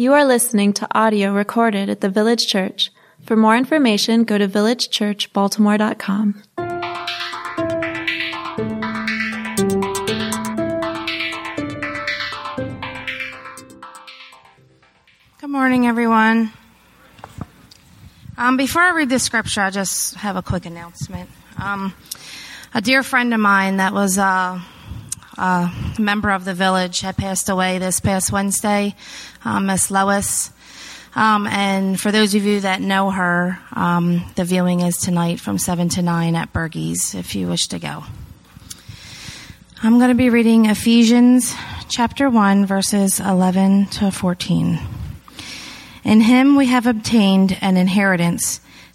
You are listening to audio recorded at the Village Church. For more information, go to villagechurchbaltimore.com. Good morning, everyone. Um, before I read the scripture, I just have a quick announcement. Um, a dear friend of mine that was uh, a member of the village had passed away this past Wednesday, um, Miss Lois. Um, and for those of you that know her, um, the viewing is tonight from 7 to 9 at Bergie's if you wish to go. I'm going to be reading Ephesians chapter 1, verses 11 to 14. In him we have obtained an inheritance,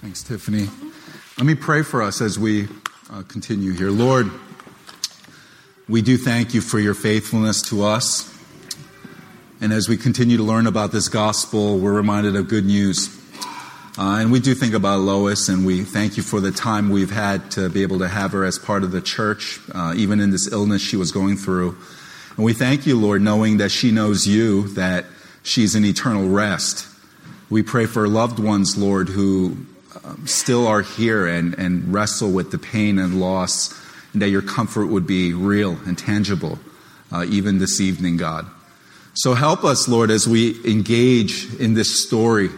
Thanks, Tiffany. Let me pray for us as we uh, continue here. Lord, we do thank you for your faithfulness to us. And as we continue to learn about this gospel, we're reminded of good news. Uh, and we do think about Lois, and we thank you for the time we've had to be able to have her as part of the church, uh, even in this illness she was going through. And we thank you, Lord, knowing that she knows you, that she's in eternal rest. We pray for loved ones, Lord, who um, still are here and, and wrestle with the pain and loss, and that your comfort would be real and tangible, uh, even this evening, God. So help us, Lord, as we engage in this story.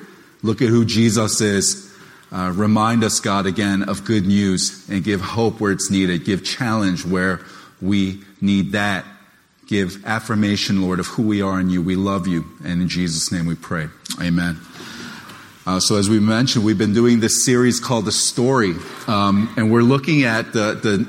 Look at who Jesus is. Uh, remind us, God, again, of good news and give hope where it's needed. Give challenge where we need that give affirmation, Lord, of who we are in you. We love you. And in Jesus' name we pray. Amen. Uh, so, as we mentioned, we've been doing this series called The Story. Um, and we're looking at the, the,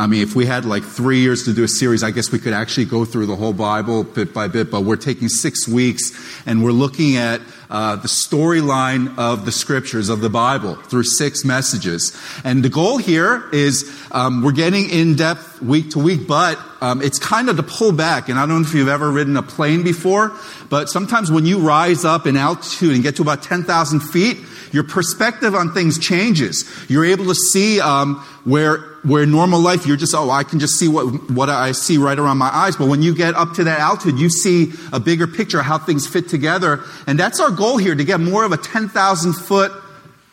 I mean, if we had like three years to do a series, I guess we could actually go through the whole Bible bit by bit. But we're taking six weeks and we're looking at uh, the storyline of the scriptures of the Bible through six messages. And the goal here is um, we're getting in depth week to week, but um, it's kind of to pull back. And I don't know if you've ever ridden a plane before, but sometimes when you rise up in altitude and get to about 10,000 feet, your perspective on things changes. You're able to see um, where where normal life you're just oh I can just see what what I see right around my eyes. But when you get up to that altitude, you see a bigger picture of how things fit together, and that's our goal here to get more of a ten thousand foot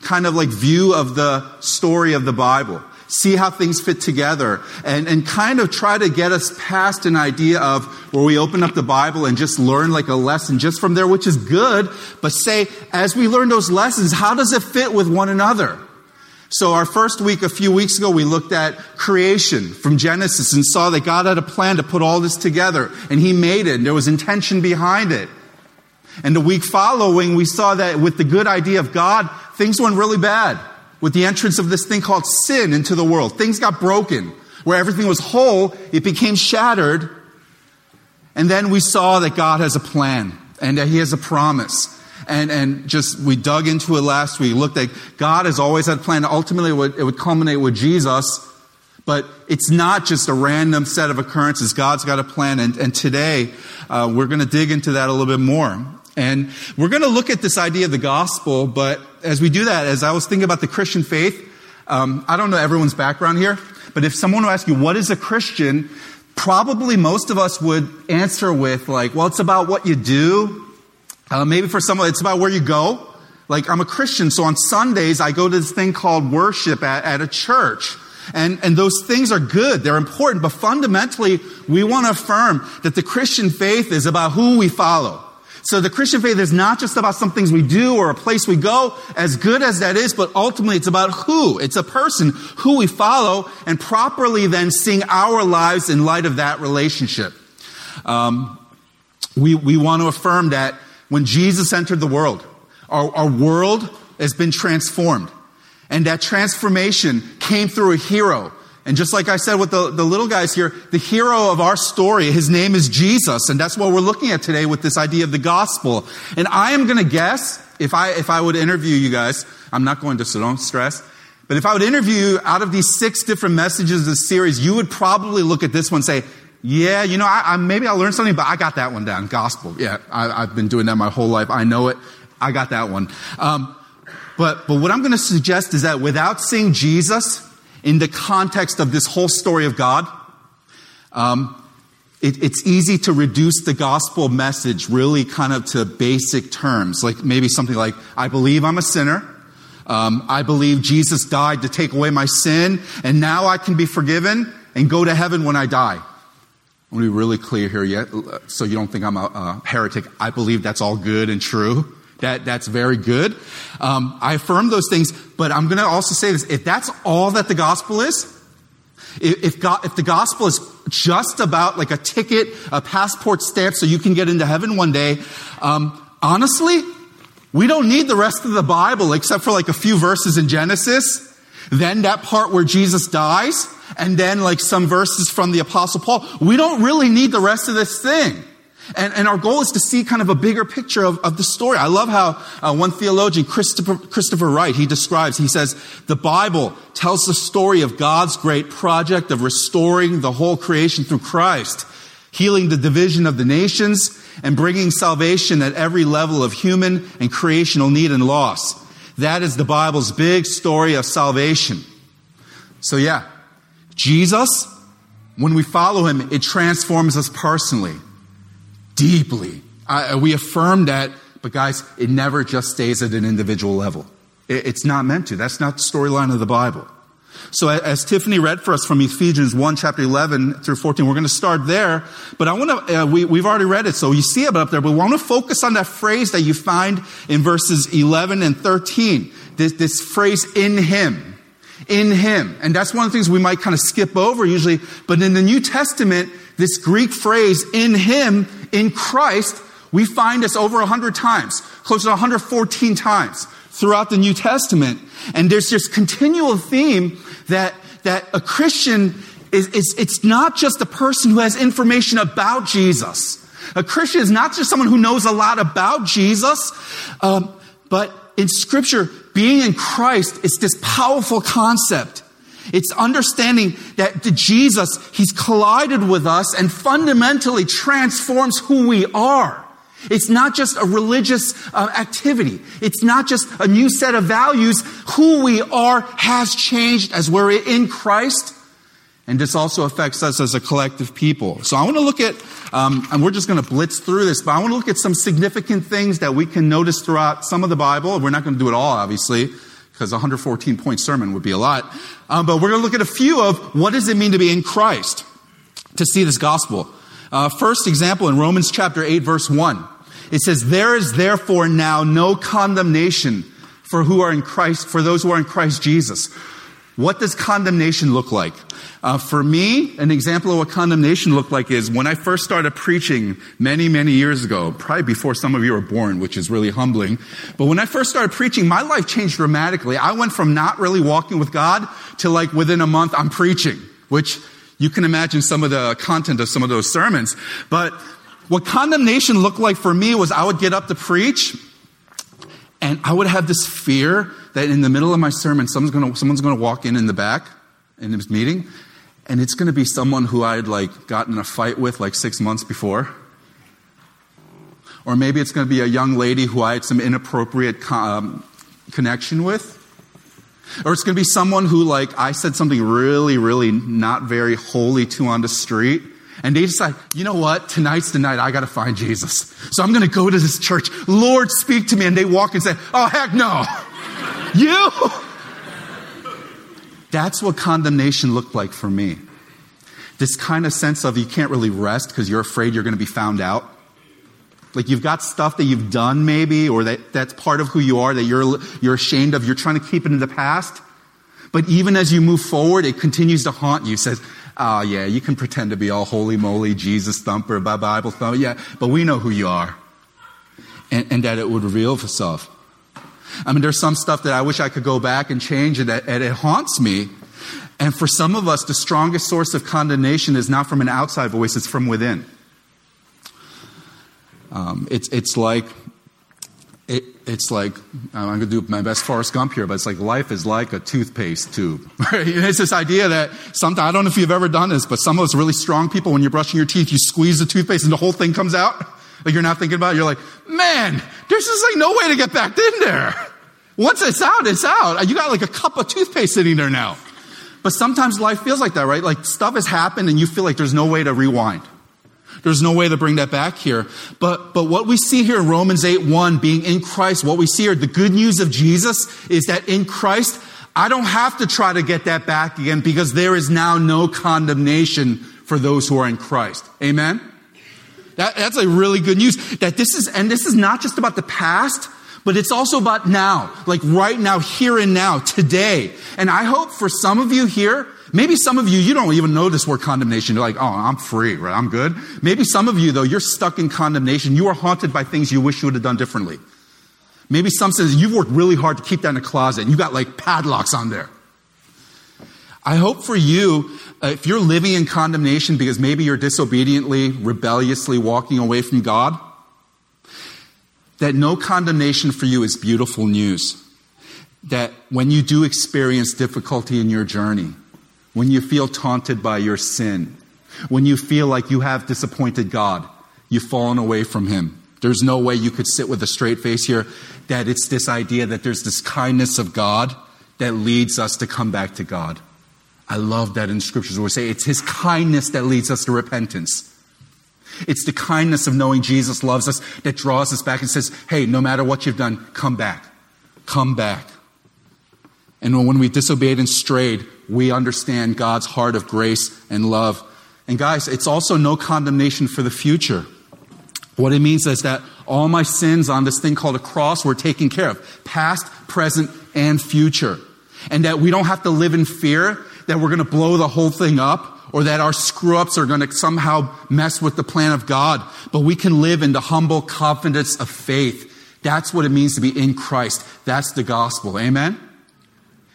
kind of like view of the story of the Bible see how things fit together, and, and kind of try to get us past an idea of where we open up the Bible and just learn like a lesson just from there, which is good, but say, as we learn those lessons, how does it fit with one another? So, our first week, a few weeks ago, we looked at creation from Genesis and saw that God had a plan to put all this together, and He made it, and there was intention behind it. And the week following, we saw that with the good idea of God, things went really bad with the entrance of this thing called sin into the world. Things got broken. Where everything was whole, it became shattered. And then we saw that God has a plan and that He has a promise. And, and just, we dug into it last week, looked at God has always had a plan. Ultimately, it would, it would culminate with Jesus. But it's not just a random set of occurrences. God's got a plan. And, and today, uh, we're going to dig into that a little bit more. And we're going to look at this idea of the gospel, but as we do that, as I was thinking about the Christian faith, um, I don't know everyone's background here, but if someone were to ask you, what is a Christian? Probably most of us would answer with, like, well, it's about what you do. Uh, maybe for someone, it's about where you go. Like, I'm a Christian, so on Sundays, I go to this thing called worship at, at a church. And, and those things are good. They're important. But fundamentally, we want to affirm that the Christian faith is about who we follow. So the Christian faith is not just about some things we do or a place we go, as good as that is, but ultimately it's about who. It's a person who we follow and properly then seeing our lives in light of that relationship. Um, we, we want to affirm that when Jesus entered the world, our, our world has been transformed. And that transformation came through a hero And just like I said with the, the little guys here, the hero of our story, his name is Jesus. And that's what we're looking at today with this idea of the gospel. And I am going to guess, if I, if I would interview you guys, I'm not going to, so don't stress. But if I would interview you out of these six different messages of the series, you would probably look at this one and say, yeah, you know, I, I, maybe I learned something, but I got that one down. Gospel. Yeah, I, have been doing that my whole life. I know it. I got that one. Um, but, but what I'm going to suggest is that without seeing Jesus, in the context of this whole story of God, um, it, it's easy to reduce the gospel message really kind of to basic terms, like maybe something like, I believe I'm a sinner. Um, I believe Jesus died to take away my sin, and now I can be forgiven and go to heaven when I die. I want to be really clear here, yet, so you don't think I'm a, a heretic. I believe that's all good and true. That, that's very good. Um, I affirm those things, but I'm going to also say this. If that's all that the gospel is, if, God, if the gospel is just about like a ticket, a passport stamp so you can get into heaven one day, um, honestly, we don't need the rest of the Bible except for like a few verses in Genesis. Then that part where Jesus dies, and then like some verses from the Apostle Paul. We don't really need the rest of this thing. And, and our goal is to see kind of a bigger picture of, of the story. I love how uh, one theologian, Christopher, Christopher Wright, he describes, he says, the Bible tells the story of God's great project of restoring the whole creation through Christ, healing the division of the nations, and bringing salvation at every level of human and creational need and loss. That is the Bible's big story of salvation. So yeah, Jesus, when we follow him, it transforms us personally deeply. Uh, we affirm that, but guys, it never just stays at an individual level. It, it's not meant to. That's not the storyline of the Bible. So as Tiffany read for us from Ephesians 1 chapter 11 through 14, we're going to start there. But I want to, uh, we, we've already read it, so you see it up there, but we want to focus on that phrase that you find in verses 11 and 13. This, this phrase, in Him. In Him. And that's one of the things we might kind of skip over usually. But in the New Testament, this Greek phrase, in Him, in Christ, we find this over 100 times, close to 114 times throughout the New Testament. And there's this continual theme that, that a Christian is, is, it's not just a person who has information about Jesus. A Christian is not just someone who knows a lot about Jesus, um, but in Scripture, being in Christ is this powerful concept it's understanding that Jesus, He's collided with us and fundamentally transforms who we are. It's not just a religious uh, activity. It's not just a new set of values. Who we are has changed as we're in Christ. And this also affects us as a collective people. So I want to look at, um, and we're just going to blitz through this, but I want to look at some significant things that we can notice throughout some of the Bible. We're not going to do it all, obviously because a 114 point sermon would be a lot. Um, but we're going to look at a few of what does it mean to be in Christ to see this gospel. Uh, first example in Romans chapter 8 verse 1. It says, there is therefore now no condemnation for who are in Christ, for those who are in Christ Jesus. What does condemnation look like? Uh, for me, an example of what condemnation looked like is when I first started preaching many, many years ago, probably before some of you were born, which is really humbling. But when I first started preaching, my life changed dramatically. I went from not really walking with God to like within a month, I'm preaching, which you can imagine some of the content of some of those sermons. But what condemnation looked like for me was I would get up to preach and I would have this fear that in the middle of my sermon, someone's going to, someone's to walk in in the back in this meeting, and it's going to be someone who I'd like gotten in a fight with like six months before. Or maybe it's going to be a young lady who I had some inappropriate um, connection with. Or it's going to be someone who, like, I said something really, really not very holy to on the street. And they decide, you know what? Tonight's the night I got to find Jesus. So I'm going to go to this church. Lord, speak to me. And they walk and say, oh, heck no. You? That's what condemnation looked like for me. This kind of sense of you can't really rest because you're afraid you're going to be found out. Like you've got stuff that you've done maybe, or that, that's part of who you are that you're, you're ashamed of. You're trying to keep it in the past. But even as you move forward, it continues to haunt you. It says, oh yeah, you can pretend to be all holy moly, Jesus thumper, Bible thumper. Yeah, but we know who you are. And, and that it would reveal itself. I mean, there's some stuff that I wish I could go back and change and, that, and it haunts me. And for some of us, the strongest source of condemnation is not from an outside voice, it's from within. Um, it's, it's like, it, it's like, I'm going to do my best Forrest Gump here, but it's like life is like a toothpaste tube. it's this idea that sometimes, I don't know if you've ever done this, but some of us really strong people, when you're brushing your teeth, you squeeze the toothpaste and the whole thing comes out. Like you're not thinking about it. You're like, man, there's just like no way to get back in there. Once it's out, it's out. You got like a cup of toothpaste sitting there now. But sometimes life feels like that, right? Like stuff has happened and you feel like there's no way to rewind. There's no way to bring that back here. But, but what we see here in Romans 8 1, being in Christ, what we see here, the good news of Jesus is that in Christ, I don't have to try to get that back again because there is now no condemnation for those who are in Christ. Amen? That, that's a really good news. That this is, and this is not just about the past, but it's also about now, like right now, here and now, today. And I hope for some of you here, maybe some of you, you don't even know this word condemnation. You're like, oh, I'm free, right? I'm good. Maybe some of you, though, you're stuck in condemnation. You are haunted by things you wish you would have done differently. Maybe some says you've worked really hard to keep that in a closet and you got like padlocks on there. I hope for you, uh, if you're living in condemnation because maybe you're disobediently, rebelliously walking away from God, that no condemnation for you is beautiful news. That when you do experience difficulty in your journey, when you feel taunted by your sin, when you feel like you have disappointed God, you've fallen away from Him, there's no way you could sit with a straight face here, that it's this idea that there's this kindness of God that leads us to come back to God. I love that in scriptures where we say it's His kindness that leads us to repentance. It's the kindness of knowing Jesus loves us that draws us back and says, hey, no matter what you've done, come back. Come back. And when we disobeyed and strayed, we understand God's heart of grace and love. And guys, it's also no condemnation for the future. What it means is that all my sins on this thing called a cross were taken care of, past, present, and future. And that we don't have to live in fear that we're going to blow the whole thing up or that our screw ups are going to somehow mess with the plan of God, but we can live in the humble confidence of faith. That's what it means to be in Christ. That's the gospel. Amen?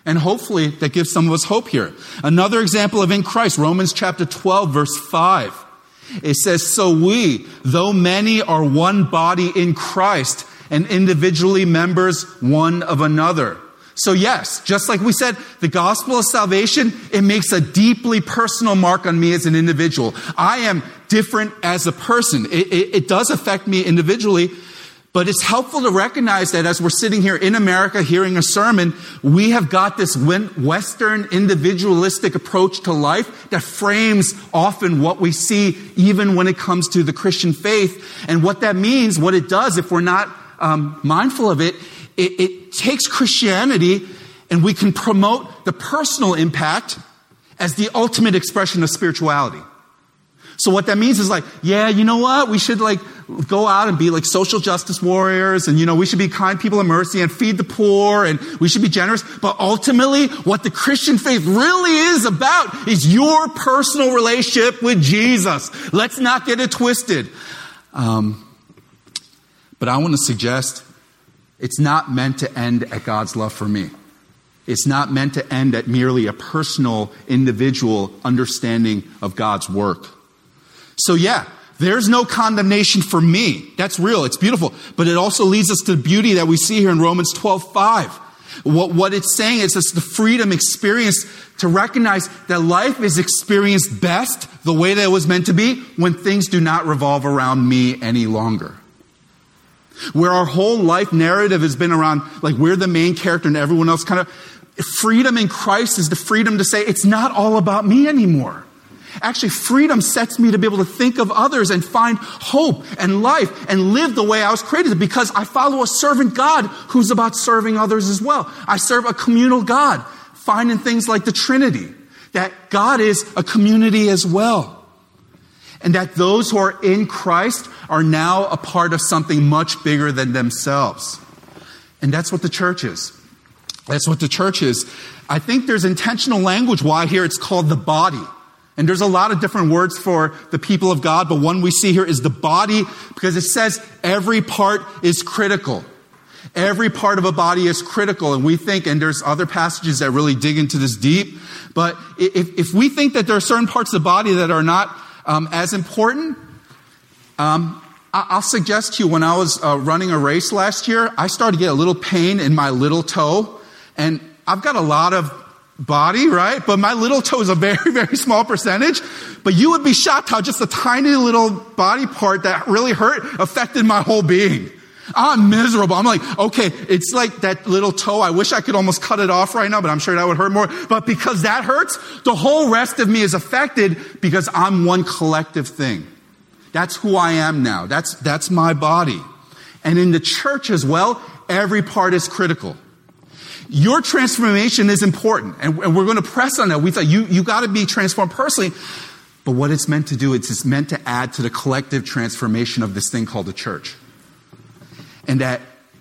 And hopefully that gives some of us hope here. Another example of in Christ, Romans chapter 12, verse 5. It says, So we, though many are one body in Christ and individually members one of another. So, yes, just like we said, the gospel of salvation, it makes a deeply personal mark on me as an individual. I am different as a person. It, it, it, does affect me individually, but it's helpful to recognize that as we're sitting here in America hearing a sermon, we have got this Western individualistic approach to life that frames often what we see, even when it comes to the Christian faith. And what that means, what it does, if we're not um, mindful of it, it, it takes Christianity and we can promote the personal impact as the ultimate expression of spirituality. So what that means is like, yeah, you know what? We should like go out and be like social justice warriors and you know, we should be kind people of mercy and feed the poor and we should be generous. But ultimately, what the Christian faith really is about is your personal relationship with Jesus. Let's not get it twisted. Um, but I want to suggest it's not meant to end at God's love for me. It's not meant to end at merely a personal, individual understanding of God's work. So, yeah, there's no condemnation for me. That's real. It's beautiful. But it also leads us to the beauty that we see here in Romans 12 5. What, what it's saying is it's the freedom experience to recognize that life is experienced best the way that it was meant to be when things do not revolve around me any longer. Where our whole life narrative has been around, like, we're the main character and everyone else kind of. Freedom in Christ is the freedom to say, it's not all about me anymore. Actually, freedom sets me to be able to think of others and find hope and life and live the way I was created because I follow a servant God who's about serving others as well. I serve a communal God, finding things like the Trinity, that God is a community as well and that those who are in Christ are now a part of something much bigger than themselves. And that's what the church is. That's what the church is. I think there's intentional language why here it's called the body. And there's a lot of different words for the people of God, but one we see here is the body because it says every part is critical. Every part of a body is critical, and we think, and there's other passages that really dig into this deep, but if, if we think that there are certain parts of the body that are not um, as important, um, I'll suggest to you when I was uh, running a race last year, I started to get a little pain in my little toe, and I've got a lot of body, right? But my little toe is a very, very small percentage. But you would be shocked how just a tiny little body part that really hurt affected my whole being. I'm miserable. I'm like, okay, it's like that little toe. I wish I could almost cut it off right now, but I'm sure that would hurt more. But because that hurts, the whole rest of me is affected because I'm one collective thing. That's who I am now. That's, that's my body. And in the church as well, every part is critical. Your transformation is important, and, we're going to press on that. We thought you, you got to be transformed personally. But what it's meant to do, it's, it's meant to add to the collective transformation of this thing called the church and that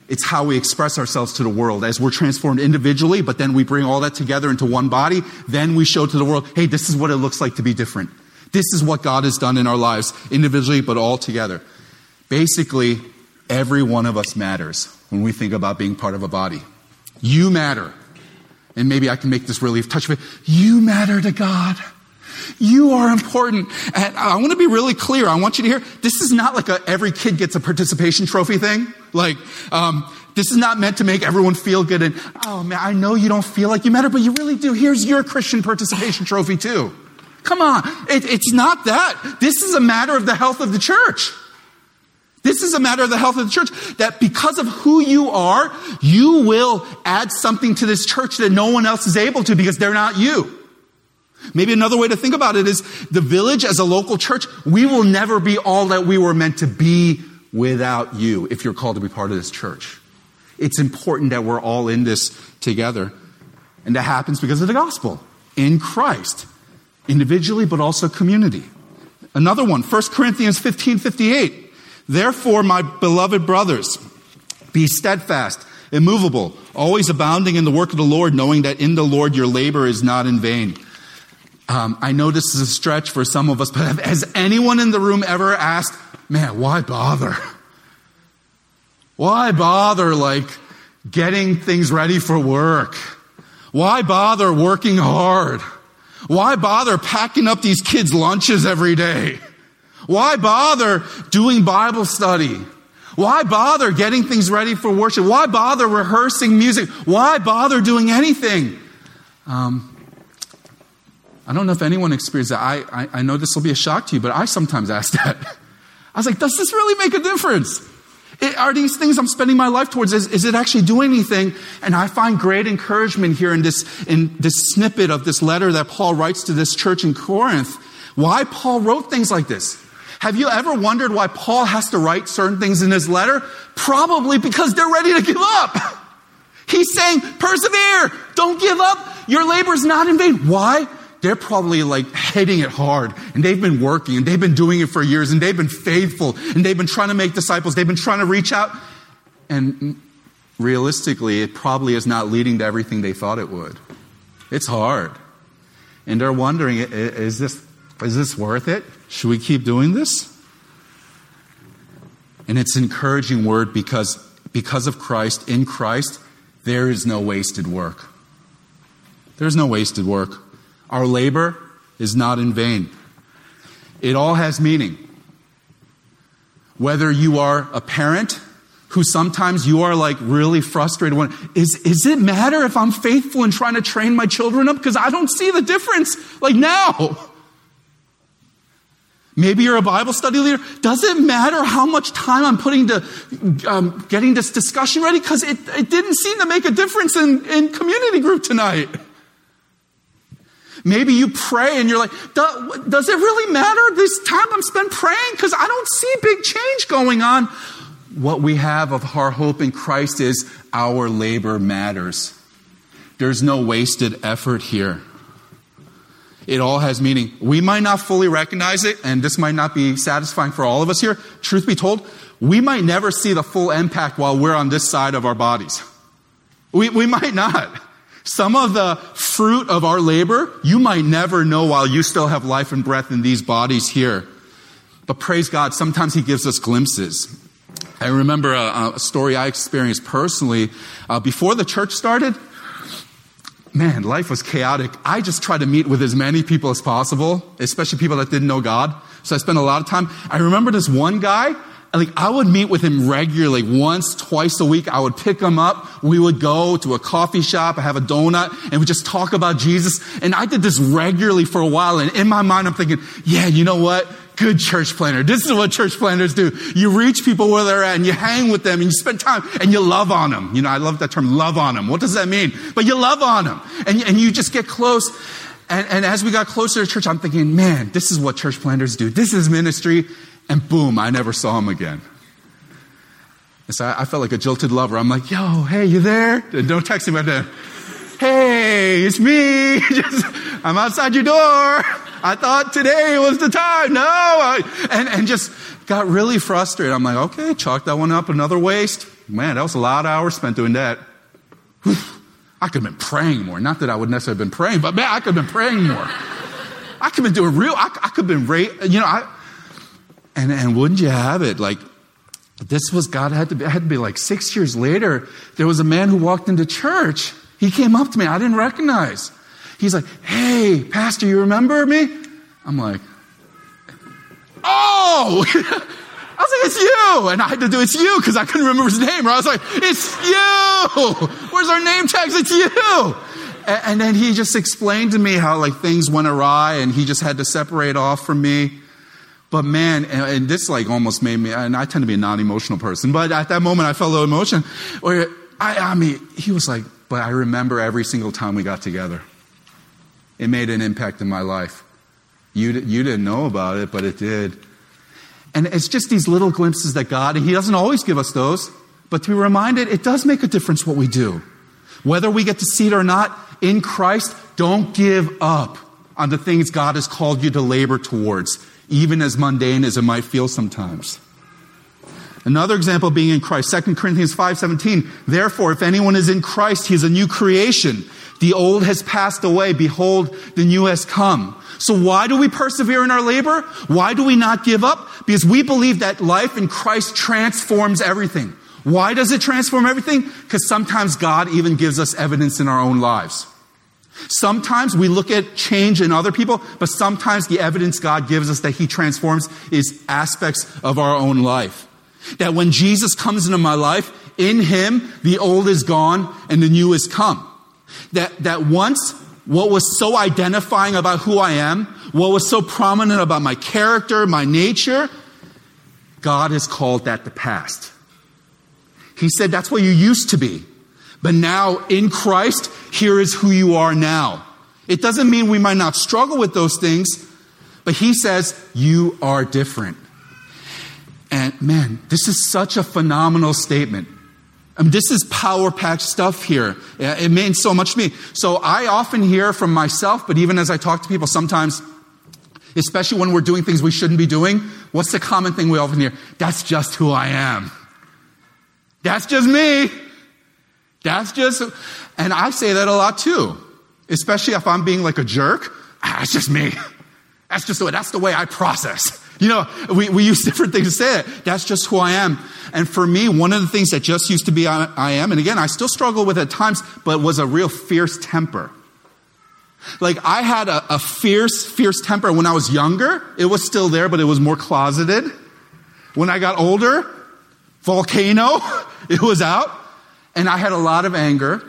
it's how we express ourselves to the world as we're transformed individually, but then we bring all that together into one body. Then we show to the world, hey, this is what it looks like to be different. This is what God has done in our lives, individually, but all together. Basically, every one of us matters when we think about being part of a body. You matter. And maybe I can make this really touch. You matter to God. You are important. And I want to be really clear. I want you to hear this is not like a every kid gets a participation trophy thing. Like, um, this is not meant to make everyone feel good and, oh man, I know you don't feel like you matter, but you really do. Here's your Christian participation trophy too. Come on. It, it's not that. This is a matter of the health of the church. This is a matter of the health of the church. That because of who you are, you will add something to this church that no one else is able to because they're not you. Maybe another way to think about it is the village as a local church, we will never be all that we were meant to be without you if you're called to be part of this church. It's important that we're all in this together. And that happens because of the gospel in Christ, individually, but also community. Another one, 1 Corinthians 15 58. Therefore, my beloved brothers, be steadfast, immovable, always abounding in the work of the Lord, knowing that in the Lord your labor is not in vain. Um, I know this is a stretch for some of us, but has anyone in the room ever asked, man, why bother? Why bother, like, getting things ready for work? Why bother working hard? Why bother packing up these kids' lunches every day? Why bother doing Bible study? Why bother getting things ready for worship? Why bother rehearsing music? Why bother doing anything? Um, I don't know if anyone experienced that. I, I, I know this will be a shock to you, but I sometimes ask that. I was like, does this really make a difference? It, are these things I'm spending my life towards, is, is, it actually doing anything? And I find great encouragement here in this, in this snippet of this letter that Paul writes to this church in Corinth. Why Paul wrote things like this. Have you ever wondered why Paul has to write certain things in his letter? Probably because they're ready to give up. He's saying, persevere, don't give up. Your labor is not in vain. Why? they're probably like hitting it hard and they've been working and they've been doing it for years and they've been faithful and they've been trying to make disciples. They've been trying to reach out. And realistically, it probably is not leading to everything they thought it would. It's hard. And they're wondering, is this, is this worth it? Should we keep doing this? And it's an encouraging word because, because of Christ, in Christ, there is no wasted work. There's no wasted work. Our labor is not in vain. It all has meaning. Whether you are a parent who sometimes you are like really frustrated when is, is it matter if I'm faithful in trying to train my children up? Because I don't see the difference like now. Maybe you're a Bible study leader. Does it matter how much time I'm putting to um, getting this discussion ready? Because it, it didn't seem to make a difference in, in community group tonight. Maybe you pray and you're like, does it really matter this time I'm spent praying? Because I don't see big change going on. What we have of our hope in Christ is our labor matters. There's no wasted effort here. It all has meaning. We might not fully recognize it, and this might not be satisfying for all of us here. Truth be told, we might never see the full impact while we're on this side of our bodies. We, we might not. Some of the fruit of our labor, you might never know while you still have life and breath in these bodies here. But praise God, sometimes He gives us glimpses. I remember a, a story I experienced personally. Uh, before the church started, man, life was chaotic. I just tried to meet with as many people as possible, especially people that didn't know God. So I spent a lot of time. I remember this one guy, like I would meet with him regularly, once, twice a week. I would pick him up. We would go to a coffee shop, I have a donut, and we just talk about Jesus. And I did this regularly for a while. And in my mind, I'm thinking, yeah, you know what? Good church planner. This is what church planners do. You reach people where they're at and you hang with them and you spend time and you love on them. You know, I love that term, love on them. What does that mean? But you love on them and, and you just get close. And, and as we got closer to church, I'm thinking, man, this is what church planners do. This is ministry. And boom, I never saw him again. And so I, I felt like a jilted lover. I'm like, yo, hey, you there? Don't text him hey, it's me. Just, I'm outside your door. I thought today was the time. No. I, and, and just got really frustrated. I'm like, okay, chalk that one up another waste. Man, that was a lot of hours spent doing that. I could have been praying more. Not that I would necessarily have been praying, but man, I could have been praying more. I could have been doing real, I, I could have been, ra- you know, I, and, and wouldn't you have it? Like, this was God had to be, had to be like six years later. There was a man who walked into church. He came up to me. I didn't recognize. He's like, Hey, Pastor, you remember me? I'm like, Oh! I was like, it's you. And I had to do it's you because I couldn't remember his name. Right? I was like, it's you. Where's our name tags? It's you. And, and then he just explained to me how like things went awry and he just had to separate off from me. But man, and, this like almost made me, and I tend to be a non-emotional person, but at that moment I felt a little emotion. Where I, I mean, he was like, but I remember every single time we got together. It made an impact in my life. You, you didn't know about it, but it did. And it's just these little glimpses that God, and He doesn't always give us those, but to be reminded, it does make a difference what we do. Whether we get to see it or not, in Christ, don't give up on the things God has called you to labor towards, even as mundane as it might feel sometimes. Another example being in Christ, 2 Corinthians 5:17, therefore if anyone is in Christ, he is a new creation. The old has passed away, behold, the new has come. So why do we persevere in our labor? Why do we not give up? Because we believe that life in Christ transforms everything. Why does it transform everything? Because sometimes God even gives us evidence in our own lives. Sometimes we look at change in other people, but sometimes the evidence God gives us that He transforms is aspects of our own life. That when Jesus comes into my life, in Him, the old is gone and the new has come. That, that once what was so identifying about who I am, what was so prominent about my character, my nature, God has called that the past. He said that's what you used to be. But now in Christ, here is who you are now. It doesn't mean we might not struggle with those things, but he says you are different. And man, this is such a phenomenal statement. I mean, this is power packed stuff here. It means so much to me. So I often hear from myself, but even as I talk to people, sometimes, especially when we're doing things we shouldn't be doing, what's the common thing we often hear? That's just who I am. That's just me. That's just, and I say that a lot too. Especially if I'm being like a jerk. Ah, that's just me. That's just the way, that's the way I process. You know, we, we use different things to say it. That's just who I am. And for me, one of the things that just used to be I, I am, and again, I still struggle with at times, but was a real fierce temper. Like I had a, a fierce, fierce temper when I was younger. It was still there, but it was more closeted. When I got older, volcano, it was out. And I had a lot of anger.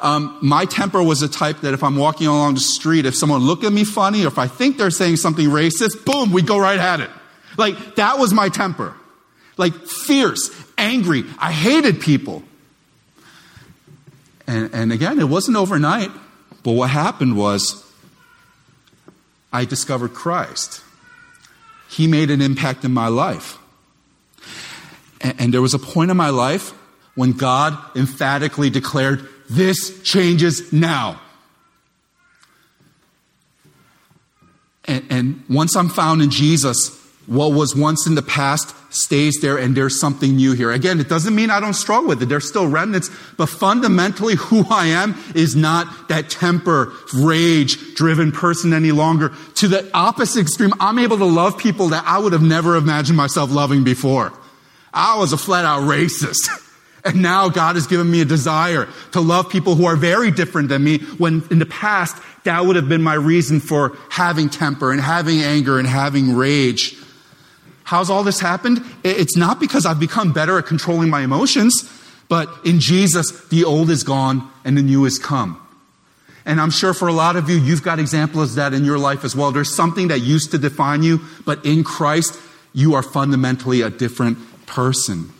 Um, my temper was the type that if I'm walking along the street, if someone look at me funny, or if I think they're saying something racist, boom, we go right at it. Like, that was my temper. Like, fierce, angry. I hated people. And, and again, it wasn't overnight, but what happened was I discovered Christ. He made an impact in my life. And, and there was a point in my life when God emphatically declared, This changes now. And, and once I'm found in Jesus, what was once in the past stays there and there's something new here. Again, it doesn't mean I don't struggle with it. There's still remnants, but fundamentally who I am is not that temper, rage driven person any longer. To the opposite extreme, I'm able to love people that I would have never imagined myself loving before. I was a flat out racist. And now God has given me a desire to love people who are very different than me when in the past that would have been my reason for having temper and having anger and having rage. How's all this happened? It's not because I've become better at controlling my emotions, but in Jesus, the old is gone and the new has come. And I'm sure for a lot of you, you've got examples of that in your life as well. There's something that used to define you, but in Christ, you are fundamentally a different person.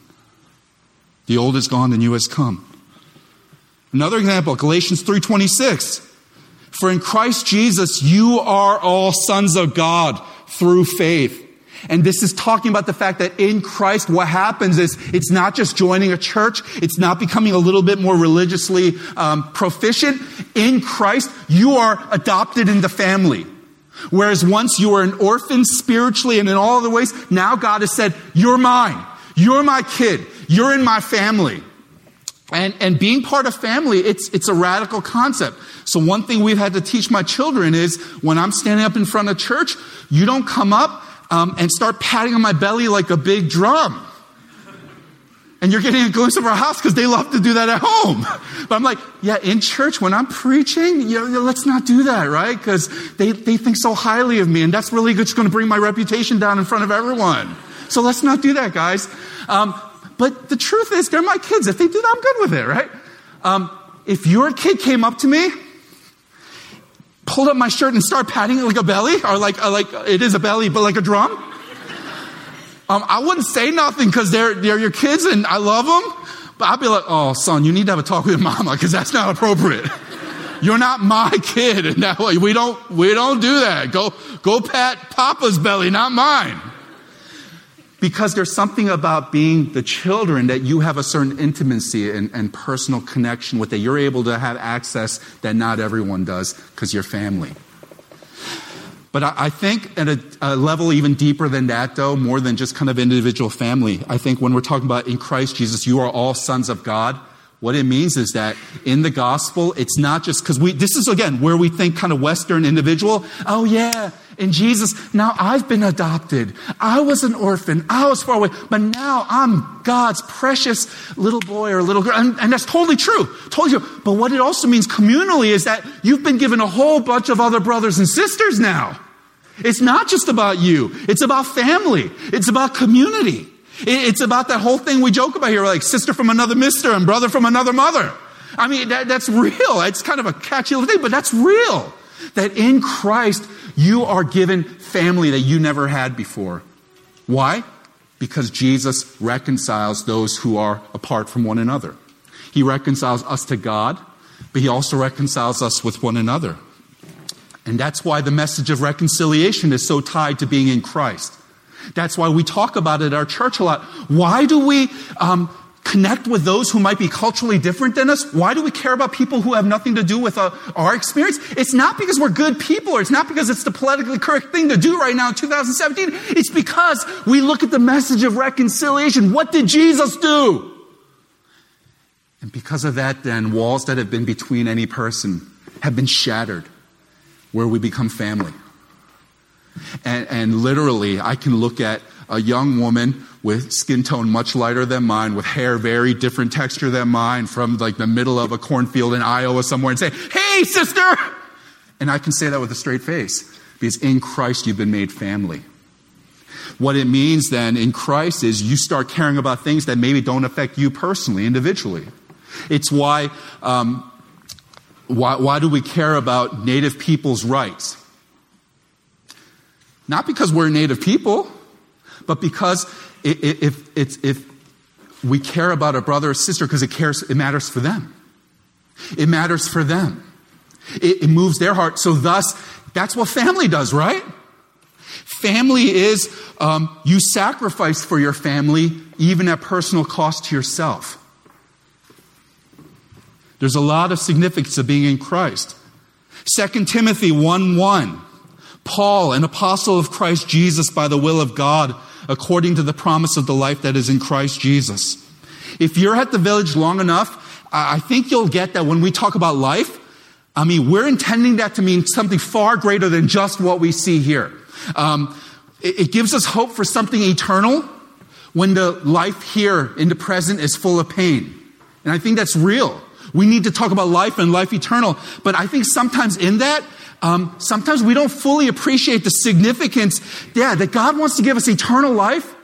The old is gone, the new has come. Another example, Galatians 3:26. For in Christ Jesus you are all sons of God through faith. And this is talking about the fact that in Christ, what happens is it's not just joining a church, it's not becoming a little bit more religiously um, proficient. In Christ, you are adopted in the family. Whereas once you were an orphan spiritually and in all other ways, now God has said, You're mine. You're my kid. You're in my family. And, and being part of family, it's, it's a radical concept. So one thing we've had to teach my children is when I'm standing up in front of church, you don't come up um, and start patting on my belly like a big drum. And you're getting a glimpse of our house because they love to do that at home. But I'm like, yeah, in church, when I'm preaching, you know, let's not do that, right? Because they, they think so highly of me, and that's really just going to bring my reputation down in front of everyone. So let's not do that, guys. Um, but the truth is, they're my kids. If they do that, I'm good with it, right? Um, if your kid came up to me, pulled up my shirt and started patting it like a belly, or like, like it is a belly, but like a drum, um, I wouldn't say nothing because they're, they're your kids and I love them. But I'd be like, oh, son, you need to have a talk with your mama because that's not appropriate. You're not my kid, and that way we don't we don't do that. Go go pat Papa's belly, not mine. Because there's something about being the children that you have a certain intimacy and, and personal connection with, that you're able to have access that not everyone does because you're family. But I, I think at a, a, level even deeper than that, though, more than just kind of individual family, I think when we're talking about in Christ Jesus, you are all sons of God. What it means is that in the gospel, it's not just because we, this is again where we think kind of Western individual. Oh, yeah, in Jesus, now I've been adopted. I was an orphan. I was far away, but now I'm God's precious little boy or little girl. And, and that's totally true. Totally true. But what it also means communally is that you've been given a whole bunch of other brothers and sisters now. It's not just about you. It's about family. It's about community. It's about that whole thing we joke about here, like sister from another mister and brother from another mother. I mean, that, that's real. It's kind of a catchy little thing, but that's real. That in Christ, you are given family that you never had before. Why? Because Jesus reconciles those who are apart from one another. He reconciles us to God, but He also reconciles us with one another. And that's why the message of reconciliation is so tied to being in Christ. That's why we talk about it at our church a lot. Why do we um, connect with those who might be culturally different than us? Why do we care about people who have nothing to do with uh, our experience? It's not because we're good people, or it's not because it's the politically correct thing to do right now in 2017. It's because we look at the message of reconciliation. What did Jesus do? And because of that, then, walls that have been between any person have been shattered, where we become family. And, and literally, I can look at a young woman with skin tone much lighter than mine, with hair very different texture than mine, from like the middle of a cornfield in Iowa somewhere, and say, Hey, sister! And I can say that with a straight face, because in Christ you've been made family. What it means then in Christ is you start caring about things that maybe don't affect you personally, individually. It's why, um, why, why do we care about Native people's rights? Not because we're native people, but because if, if, if we care about a brother or sister because it cares, it matters for them. It matters for them. It, it moves their heart. So thus, that's what family does, right? Family is um, you sacrifice for your family even at personal cost to yourself. There's a lot of significance of being in Christ. 2 Timothy 1 1. Paul, an apostle of Christ Jesus by the will of God, according to the promise of the life that is in Christ Jesus. If you're at the village long enough, I think you'll get that when we talk about life, I mean, we're intending that to mean something far greater than just what we see here. Um, it, it gives us hope for something eternal. when the life here in the present is full of pain. And I think that's real. We need to talk about life and life eternal. But I think sometimes in that, um, sometimes we don't fully appreciate the significance, yeah, that God wants to give us eternal life,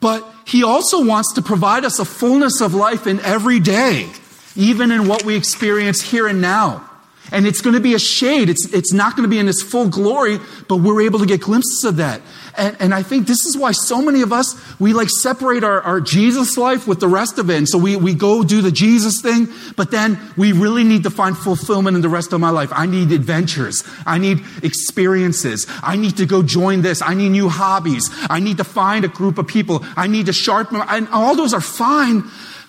but He also wants to provide us a fullness of life in every day, even in what we experience here and now. And it's going to be a shade. It's, it's not going to be in its full glory, but we're able to get glimpses of that. And, and I think this is why so many of us, we like separate our, our Jesus life with the rest of it. And so we, we go do the Jesus thing, but then we really need to find fulfillment in the rest of my life. I need adventures. I need experiences. I need to go join this. I need new hobbies. I need to find a group of people. I need to sharpen, and all those are fine.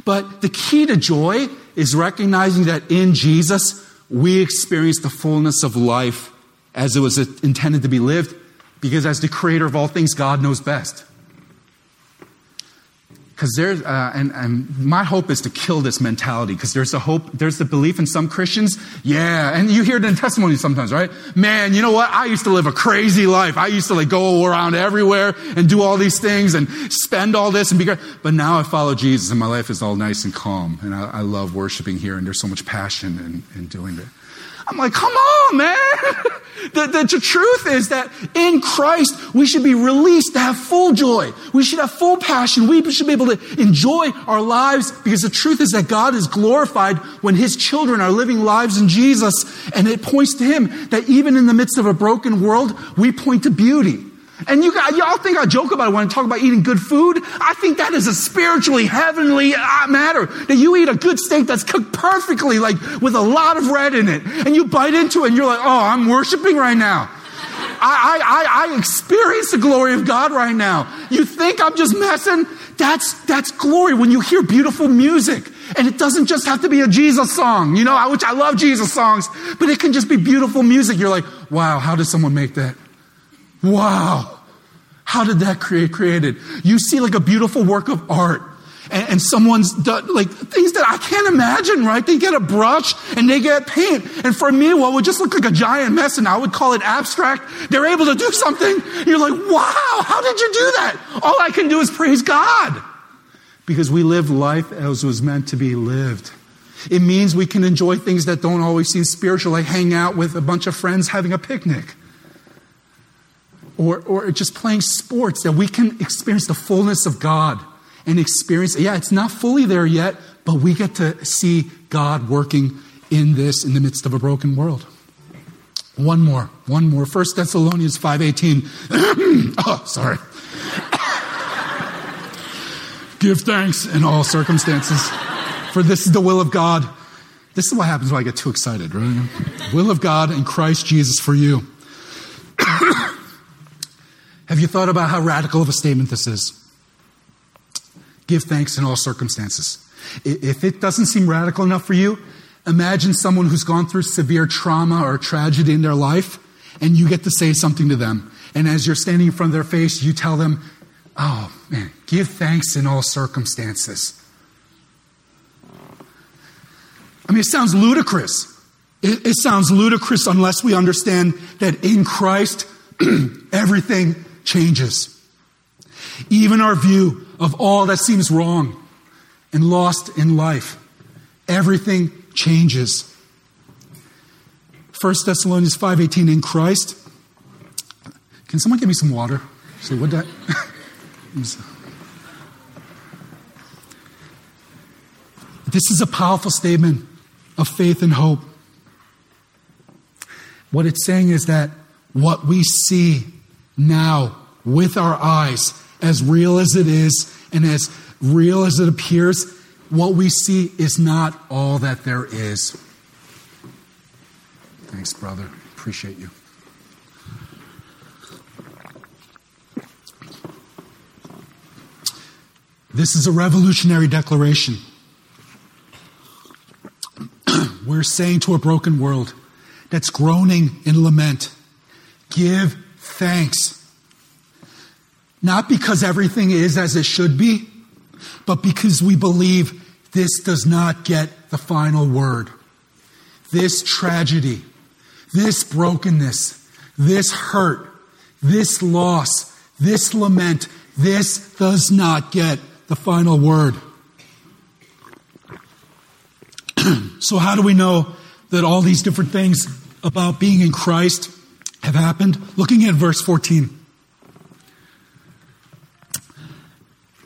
But the key to joy is recognizing that in Jesus, we experience the fullness of life as it was intended to be lived because as the creator of all things, God knows best. Because there's, uh, and, and my hope is to kill this mentality because there's a hope, there's the belief in some Christians, yeah, and you hear it in testimony sometimes, right? Man, you know what? I used to live a crazy life. I used to like go around everywhere and do all these things and spend all this and be great. But now I follow Jesus and my life is all nice and calm. And I, I love worshiping here and there's so much passion in, in doing it. I'm like, come on, man. the, the, the, truth is that in Christ, we should be released to have full joy. We should have full passion. We should be able to enjoy our lives because the truth is that God is glorified when His children are living lives in Jesus. And it points to Him that even in the midst of a broken world, we point to beauty. And you y'all think I joke about it when I talk about eating good food? I think that is a spiritually heavenly uh, matter. That you eat a good steak that's cooked perfectly, like with a lot of red in it, and you bite into it and you're like, oh, I'm worshiping right now. I, I, I, experience the glory of God right now. You think I'm just messing? That's, that's glory when you hear beautiful music. And it doesn't just have to be a Jesus song, you know, which I love Jesus songs, but it can just be beautiful music. You're like, wow, how did someone make that? Wow. How did that create created? You see like a beautiful work of art and, and, someone's done like things that I can't imagine, right? They get a brush and they get paint. And for me, what would just look like a giant mess and I would call it abstract, they're able to do something. You're like, wow, how did you do that? All I can do is praise God. Because we live life as was meant to be lived. It means we can enjoy things that don't always seem spiritual, like hang out with a bunch of friends having a picnic or, or just playing sports, that we can experience the fullness of God and experience, yeah, it's not fully there yet, but we get to see God working in this in the midst of a broken world. One more, one more. First Thessalonians 5.18. oh, sorry. Give thanks in all circumstances, for this is the will of God. This is what happens when I get too excited, right? Will of God in Christ Jesus for you. Have you thought about how radical of a statement this is? Give thanks in all circumstances. If it doesn't seem radical enough for you, imagine someone who's gone through severe trauma or tragedy in their life, and you get to say something to them. And as you're standing in front of their face, you tell them, Oh, man, give thanks in all circumstances. I mean, it sounds ludicrous. It, it sounds ludicrous unless we understand that in Christ, everything changes. Even our view of all that seems wrong and lost in life, everything changes. 1 Thessalonians 5:18 in Christ. Can someone give me some water? Say what that This is a powerful statement of faith and hope. What it's saying is that what we see now with our eyes, as real as it is and as real as it appears, what we see is not all that there is. Thanks, brother. Appreciate you. This is a revolutionary declaration. We're saying to a broken world that's groaning in lament, give thanks. Not because everything is as it should be, but because we believe this does not get the final word. This tragedy, this brokenness, this hurt, this loss, this lament, This does not get the final word. so, how do we know that all these different things about being in Christ have happened? Looking at verse 14.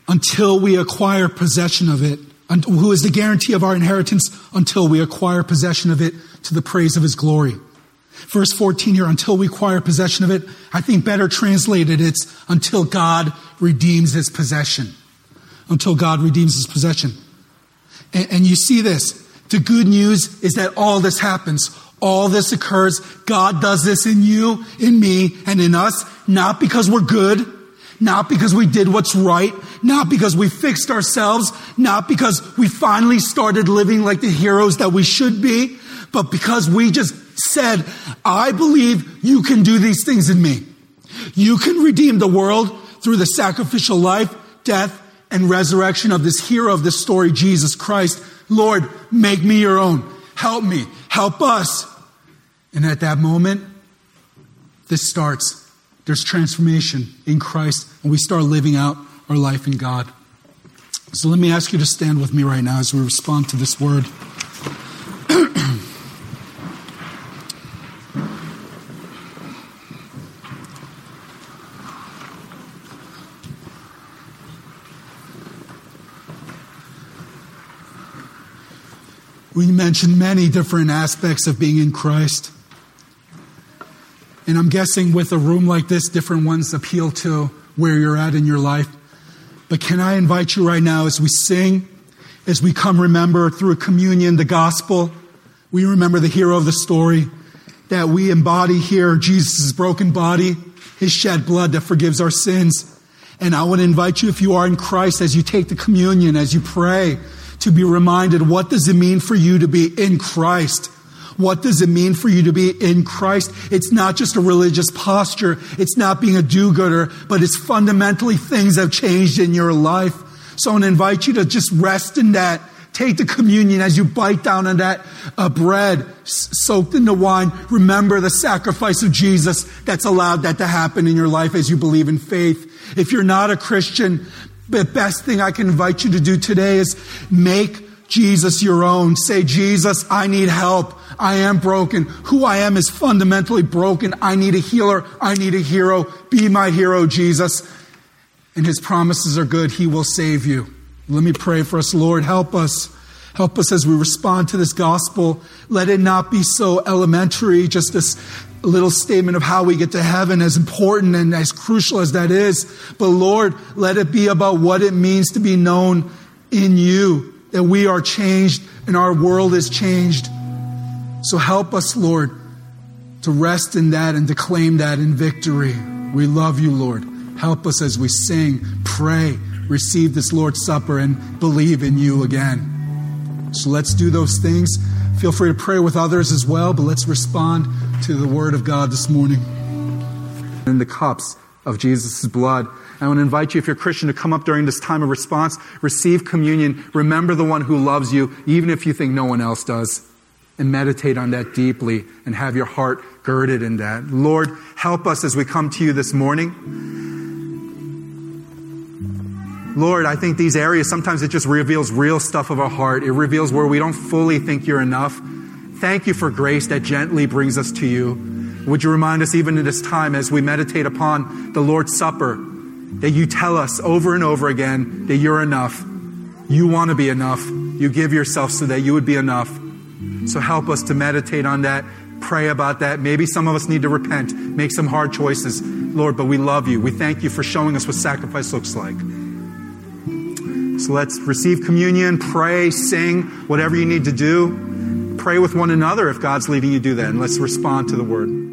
Until we acquire possession of it, who is the guarantee of our inheritance until we acquire possession of it to the praise of his glory. Verse 14 here, until we acquire possession of it, I think better translated, it's until God redeems his possession. Until God redeems his possession. And, and you see this. The good news is that all this happens. All this occurs. God does this in you, in me, and in us, not because we're good, not because we did what's right, not because we fixed ourselves, not because we finally started living like the heroes that we should be, but because we just said, I believe you can do these things in me. You can redeem the world through the sacrificial life, death, and resurrection of this hero of this story, Jesus Christ. Lord, make me your own. Help me. Help us. And at that moment, this starts. There's transformation in Christ, and we start living out our life in God. So let me ask you to stand with me right now as we respond to this word. We mentioned many different aspects of being in Christ. And I'm guessing with a room like this, different ones appeal to where you're at in your life. But can I invite you right now as we sing, as we come remember through communion the gospel, we remember the hero of the story, that we embody here Jesus' broken body, his shed blood that forgives our sins. And I want to invite you, if you are in Christ, as you take the communion, as you pray, to be reminded what does it mean for you to be in Christ? What does it mean for you to be in Christ? It's not just a religious posture. It's not being a do-gooder, but it's fundamentally things have changed in your life. So I want to invite you to just rest in that. Take the communion as you bite down on that uh, bread soaked in the wine. Remember the sacrifice of Jesus that's allowed that to happen in your life as you believe in faith. If you're not a Christian, the best thing I can invite you to do today is make Jesus your own. Say, Jesus, I need help. I am broken. Who I am is fundamentally broken. I need a healer. I need a hero. Be my hero, Jesus. And his promises are good. He will save you. Let me pray for us, Lord. Help us. Help us as we respond to this gospel. Let it not be so elementary, just this little statement of how we get to heaven, as important and as crucial as that is. But Lord, let it be about what it means to be known in you, that we are changed and our world is changed. So help us, Lord, to rest in that and to claim that in victory. We love you, Lord. Help us as we sing, pray, receive this Lord's Supper, and believe in you again. So let's do those things. Feel free to pray with others as well, but let's respond to the Word of God this morning. In the cups of Jesus' blood. I want to invite you, if you're a Christian, to come up during this time of response, receive communion, remember the one who loves you, even if you think no one else does, and meditate on that deeply and have your heart girded in that. Lord, help us as we come to you this morning. Lord, I think these areas, sometimes it just reveals real stuff of our heart. It reveals where we don't fully think you're enough. Thank you for grace that gently brings us to you. Would you remind us, even in this time, as we meditate upon the Lord's Supper, that you tell us over and over again that you're enough. You want to be enough. You give yourself so that you would be enough. So help us to meditate on that, pray about that. Maybe some of us need to repent, make some hard choices, Lord, but we love you. We thank you for showing us what sacrifice looks like. So let's receive communion, pray, sing, whatever you need to do. Pray with one another if God's leading you to do that. And let's respond to the word.